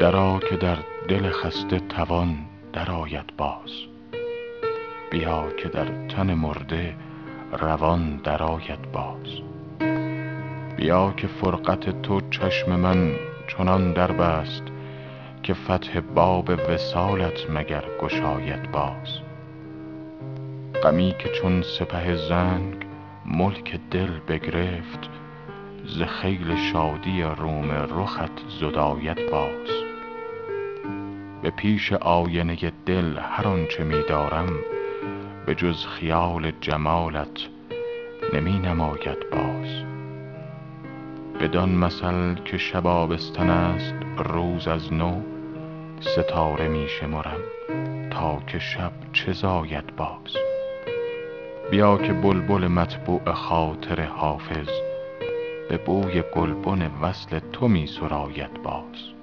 درا که در دل خسته توان درآید باز. بیا که در تن مرده روان درآید باز. بیا که فرقت تو چشم من چنان دربست که فتح باب وصالت مگر گشاید باز. غمی که چون سپه زنگ ملک دل بگرفت ز خیل شادی روم رخت زداید باز. به پیش آینه دل هر آنچه می دارم به جز خیال جمالت نمی نماید باز. بدان مثل که شب آبستن است روز از نو ستاره می شمرم تا که شب چه زاید باز. بیا که بلبل مطبوع خاطر حافظ به بوی گلبن وصل تو می سراید باز.